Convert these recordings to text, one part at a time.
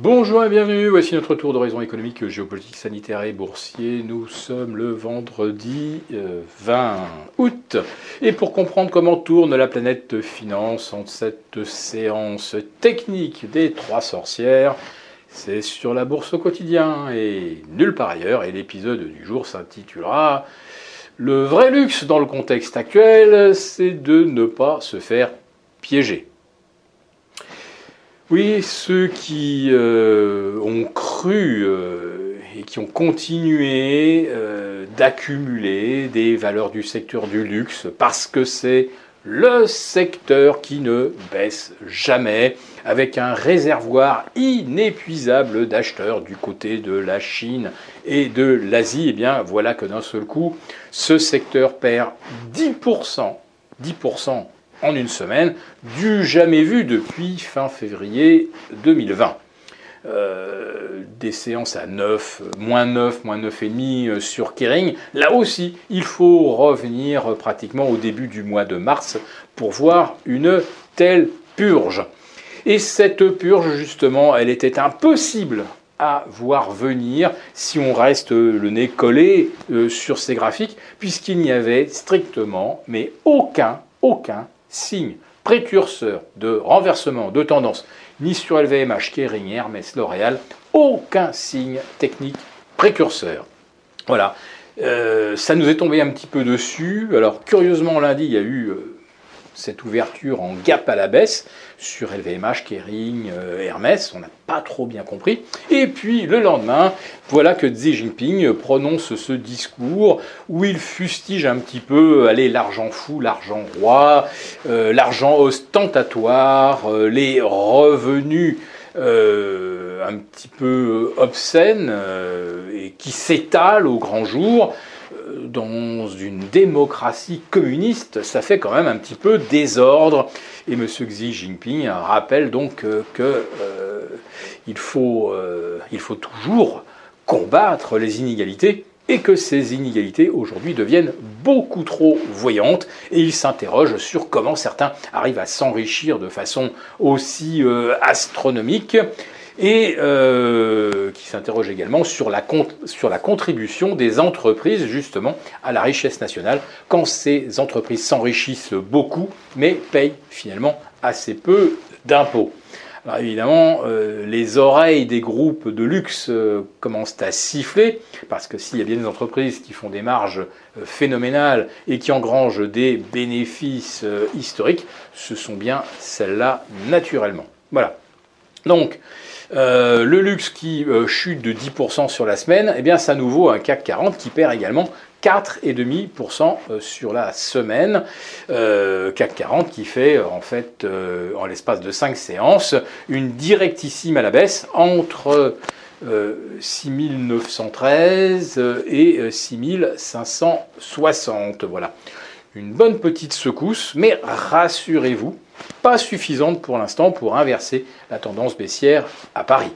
Bonjour et bienvenue, voici notre tour d'horizon économique, géopolitique, sanitaire et boursier. Nous sommes le vendredi 20 euh, août. Et pour comprendre comment tourne la planète finance en cette séance technique des trois sorcières, c'est sur la bourse au quotidien et nulle part ailleurs. Et l'épisode du jour s'intitulera Le vrai luxe dans le contexte actuel, c'est de ne pas se faire piéger. Oui, ceux qui euh, ont cru euh, et qui ont continué euh, d'accumuler des valeurs du secteur du luxe parce que c'est le secteur qui ne baisse jamais, avec un réservoir inépuisable d'acheteurs du côté de la Chine et de l'Asie, eh bien voilà que d'un seul coup, ce secteur perd 10%, 10% en une semaine, du jamais vu depuis fin février 2020. Euh, des séances à 9, moins 9, moins 9,5 euh, sur Kering. Là aussi, il faut revenir pratiquement au début du mois de mars pour voir une telle purge. Et cette purge, justement, elle était impossible à voir venir si on reste le nez collé euh, sur ces graphiques, puisqu'il n'y avait strictement, mais aucun, aucun signe précurseur de renversement de tendance, ni sur LVMH, Kering, Hermès, L'Oréal, aucun signe technique précurseur. Voilà. Euh, ça nous est tombé un petit peu dessus. Alors, curieusement, lundi, il y a eu euh, cette ouverture en gap à la baisse sur LVMH, Kering, euh, Hermès, on n'a pas trop bien compris. Et puis le lendemain, voilà que Xi Jinping prononce ce discours où il fustige un petit peu, allez, l'argent fou, l'argent roi, euh, l'argent ostentatoire, euh, les revenus un petit peu obscènes et qui s'étalent au grand jour dans une démocratie communiste, ça fait quand même un petit peu désordre. Et M. Xi Jinping rappelle donc qu'il que, euh, faut, euh, faut toujours combattre les inégalités et que ces inégalités aujourd'hui deviennent beaucoup trop voyantes et il s'interroge sur comment certains arrivent à s'enrichir de façon aussi euh, astronomique et euh, qui s'interroge également sur la, contribution des entreprises justement à la richesse nationale quand ces entreprises s'enrichissent beaucoup mais payent finalement assez peu d'impôts. Alors évidemment, euh, les oreilles des groupes de luxe euh, commencent à siffler, parce que s'il y a bien des entreprises qui font des marges phénoménales et qui engrangent des bénéfices historiques, ce sont bien celles-là naturellement. Voilà. Donc, euh, le luxe qui euh, chute de 10% sur la semaine, eh bien, ça nous vaut un CAC 40 qui perd également 4,5% euh, sur la semaine. CAC 40 qui fait en fait en l'espace de 5 séances une directissime à la baisse entre 6913 et 6560. Voilà. Une bonne petite secousse, mais rassurez-vous, pas suffisante pour l'instant pour inverser la tendance baissière à Paris.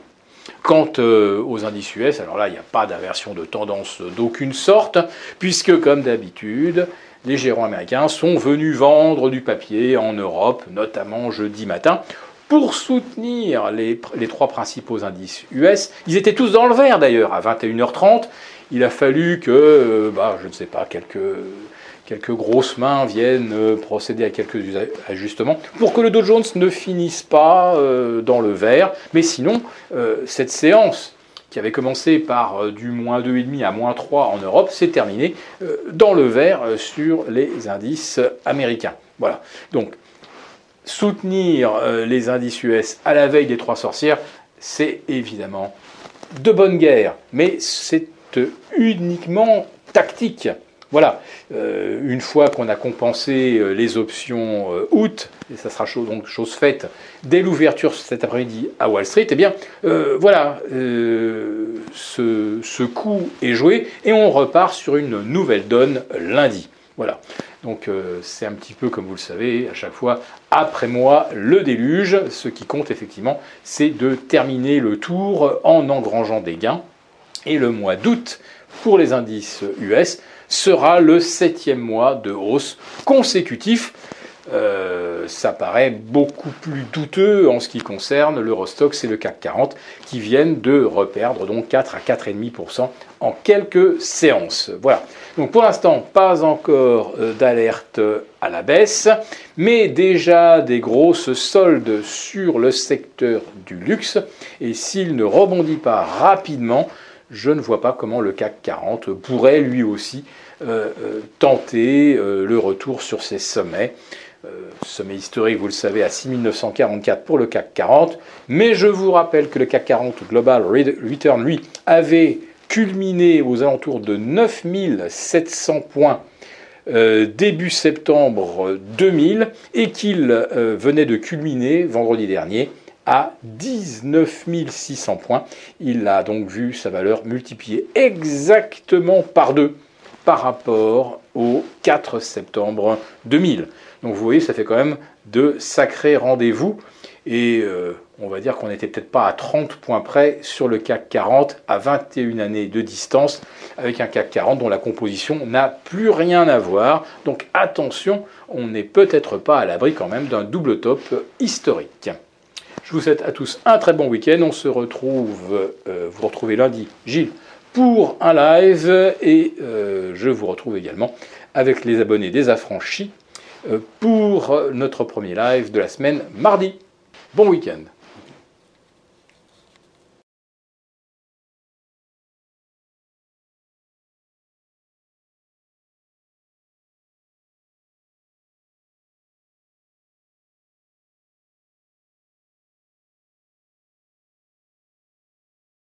Quant euh, aux indices US, alors là, il n'y a pas d'inversion de tendance d'aucune sorte, puisque comme d'habitude, les gérants américains sont venus vendre du papier en Europe, notamment jeudi matin, pour soutenir les, trois principaux indices US. Ils étaient tous dans le vert d'ailleurs, à 21h30. Il a fallu que, euh, bah, je ne sais pas, quelques quelques grosses mains viennent euh, procéder à quelques ajustements pour que le Dow Jones ne finisse pas euh, dans le vert. Mais sinon, euh, cette séance qui avait commencé par du moins 2,5 à moins 3 en Europe, s'est terminée dans le vert sur les indices américains. Voilà. Donc, soutenir les indices US à la veille des trois sorcières, c'est évidemment de bonne guerre, mais c'est uniquement tactique. Voilà, euh, une fois qu'on a compensé euh, les options euh, août, et ça sera donc chose faite dès l'ouverture cet après-midi à Wall Street, eh bien voilà, ce, coup est joué et on repart sur une nouvelle donne lundi. Voilà. Donc c'est un petit peu comme vous le savez, à chaque fois, après moi, le déluge. Ce qui compte effectivement, c'est de terminer le tour en engrangeant des gains. Et le mois d'août, pour les indices US, sera le septième mois de hausse consécutif. euh, ça paraît beaucoup plus douteux en ce qui concerne l'Eurostox et le CAC 40 qui viennent de reperdre donc 4 à 4,5% en quelques séances. Voilà. Donc pour l'instant, pas encore euh, d'alerte à la baisse, mais déjà des grosses soldes sur le secteur du luxe. Et s'il ne rebondit pas rapidement, je ne vois pas comment le CAC 40 pourrait lui aussi euh, tenter le retour sur ses sommets. Euh, sommet historique, vous le savez, à 6944 pour le CAC 40. Mais je vous rappelle que le CAC 40 Global Return, lui, avait culminé aux alentours de 9700 points euh, début septembre 2000 et qu'il euh, venait de culminer vendredi dernier à 19 600 points. Il a donc vu sa valeur multipliée exactement par deux par rapport au 4 septembre 2000. Donc vous voyez, ça fait quand même de sacrés rendez-vous. Et euh, on va dire qu'on n'était peut-être pas à 30 points près sur le CAC 40 à 21 années de distance avec un CAC 40 dont la composition n'a plus rien à voir. Donc attention, on n'est peut-être pas à l'abri quand même d'un double top historique. Je vous souhaite à tous un très bon week-end. On se retrouve, euh, vous retrouvez lundi, Gilles, pour un live et euh, je vous retrouve également avec les abonnés des affranchis euh, pour notre premier live de la semaine mardi. Bon week-end